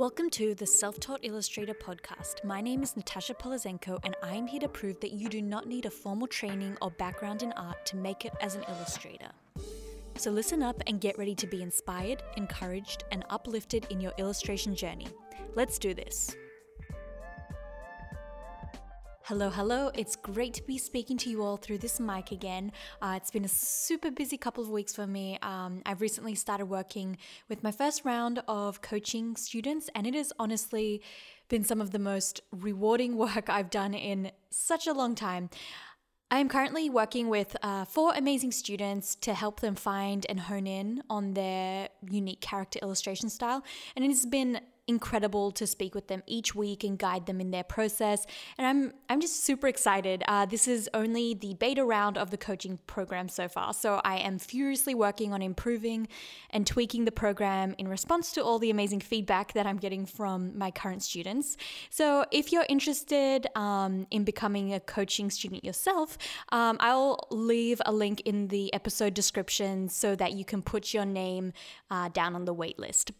Welcome to the Self Taught Illustrator podcast. My name is Natasha Polizenko, and I am here to prove that you do not need a formal training or background in art to make it as an illustrator. So listen up and get ready to be inspired, encouraged, and uplifted in your illustration journey. Let's do this. Hello, hello. It's great to be speaking to you all through this mic again. Uh, it's been a super busy couple of weeks for me. Um, I've recently started working with my first round of coaching students, and it has honestly been some of the most rewarding work I've done in such a long time. I am currently working with uh, four amazing students to help them find and hone in on their unique character illustration style. And it has been incredible to speak with them each week and guide them in their process. And I'm I'm just super excited. Uh, this is only the beta round of the coaching program so far, so I am furiously working on improving and tweaking the program in response to all the amazing feedback that I'm getting from my current students. So if you're interested um, in becoming a coaching student yourself, um, I'll leave a link in the episode description so that you can put your name uh, down on the wait list.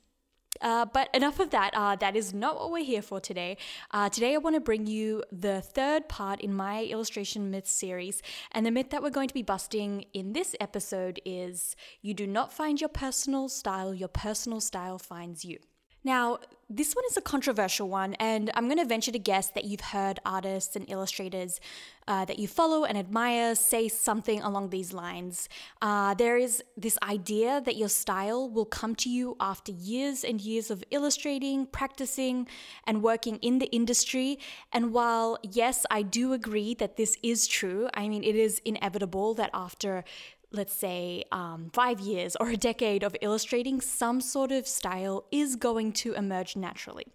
Uh, but enough of that. Uh, that is not what we're here for today. Uh, today, I want to bring you the third part in my illustration myth series. And the myth that we're going to be busting in this episode is you do not find your personal style, your personal style finds you. Now, this one is a controversial one, and I'm going to venture to guess that you've heard artists and illustrators uh, that you follow and admire say something along these lines. Uh, there is this idea that your style will come to you after years and years of illustrating, practicing, and working in the industry. And while, yes, I do agree that this is true, I mean, it is inevitable that after let's say, um, five years or a decade of illustrating, some sort of style is going to emerge naturally.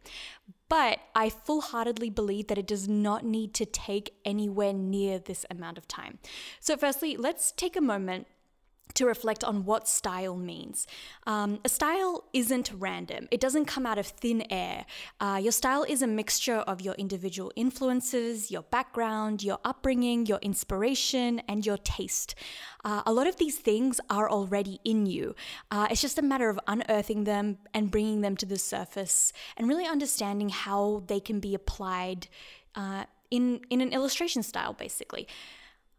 But I full heartedly believe that it does not need to take anywhere near this amount of time. So, firstly, let's take a moment to reflect on what style means. Um, a style isn't random, it doesn't come out of thin air. Uh, your style is a mixture of your individual influences, your background, your upbringing, your inspiration, and your taste. Uh, a lot of these things are already in you. Uh, it's just a matter of unearthing them and bringing them to the surface and really understanding how they can be applied uh, in, in an illustration style, basically.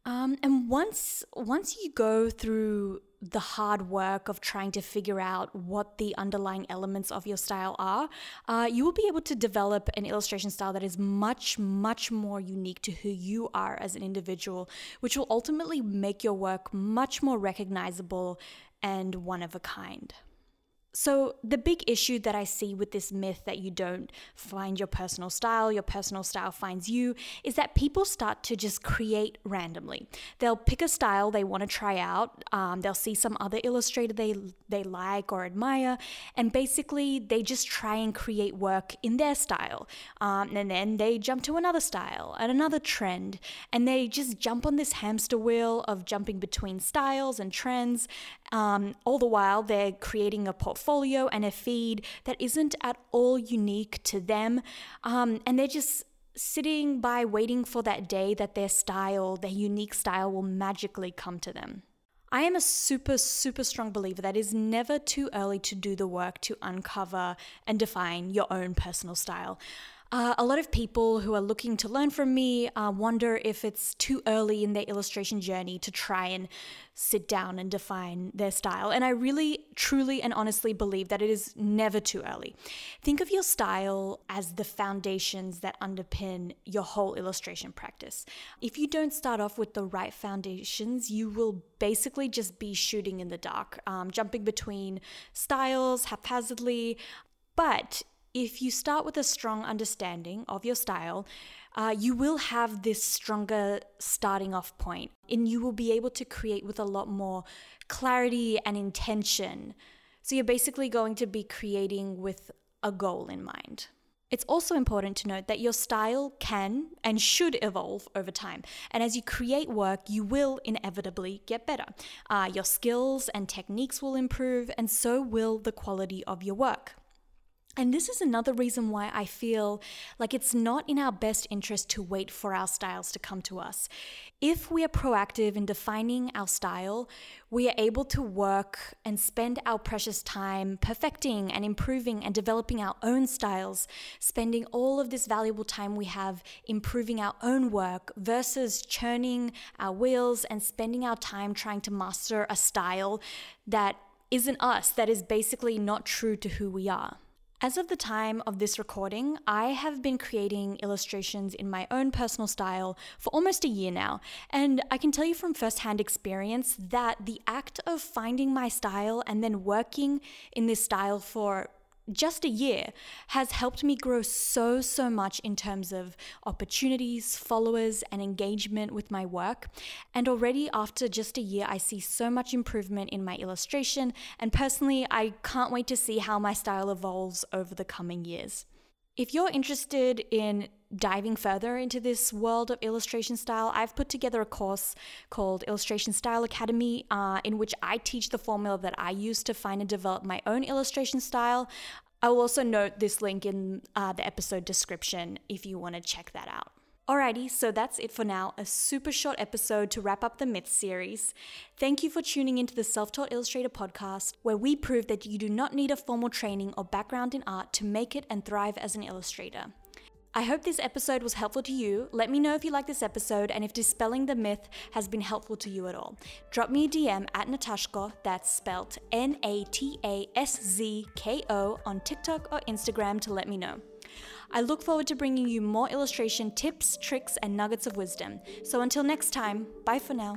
Um, and once once you go through the hard work of trying to figure out what the underlying elements of your style are, uh, you will be able to develop an illustration style that is much, much more unique to who you are as an individual, which will ultimately make your work much more recognizable and one of a kind. So, the big issue that I see with this myth that you don't find your personal style, your personal style finds you, is that people start to just create randomly. They'll pick a style they want to try out, um, they'll see some other illustrator they, they like or admire, and basically they just try and create work in their style. Um, and then they jump to another style and another trend, and they just jump on this hamster wheel of jumping between styles and trends. Um, all the while, they're creating a portfolio portfolio and a feed that isn't at all unique to them. Um, and they're just sitting by waiting for that day that their style, their unique style, will magically come to them. I am a super, super strong believer that it is never too early to do the work to uncover and define your own personal style. Uh, a lot of people who are looking to learn from me uh, wonder if it's too early in their illustration journey to try and sit down and define their style. And I really, truly, and honestly believe that it is never too early. Think of your style as the foundations that underpin your whole illustration practice. If you don't start off with the right foundations, you will basically just be shooting in the dark, um, jumping between styles haphazardly. But if you start with a strong understanding of your style, uh, you will have this stronger starting off point and you will be able to create with a lot more clarity and intention. So you're basically going to be creating with a goal in mind. It's also important to note that your style can and should evolve over time. And as you create work, you will inevitably get better. Uh, your skills and techniques will improve, and so will the quality of your work. And this is another reason why I feel like it's not in our best interest to wait for our styles to come to us. If we are proactive in defining our style, we are able to work and spend our precious time perfecting and improving and developing our own styles, spending all of this valuable time we have improving our own work versus churning our wheels and spending our time trying to master a style that isn't us, that is basically not true to who we are. As of the time of this recording, I have been creating illustrations in my own personal style for almost a year now, and I can tell you from firsthand experience that the act of finding my style and then working in this style for just a year has helped me grow so, so much in terms of opportunities, followers, and engagement with my work. And already after just a year, I see so much improvement in my illustration. And personally, I can't wait to see how my style evolves over the coming years. If you're interested in diving further into this world of illustration style, I've put together a course called Illustration Style Academy, uh, in which I teach the formula that I use to find and develop my own illustration style. I will also note this link in uh, the episode description if you want to check that out. Alrighty, so that's it for now. A super short episode to wrap up the Myths series. Thank you for tuning into the Self Taught Illustrator podcast, where we prove that you do not need a formal training or background in art to make it and thrive as an illustrator. I hope this episode was helpful to you. Let me know if you like this episode and if dispelling the myth has been helpful to you at all. Drop me a DM at Nataszko, that's spelled N A T A S Z K O, on TikTok or Instagram to let me know. I look forward to bringing you more illustration tips, tricks, and nuggets of wisdom. So until next time, bye for now.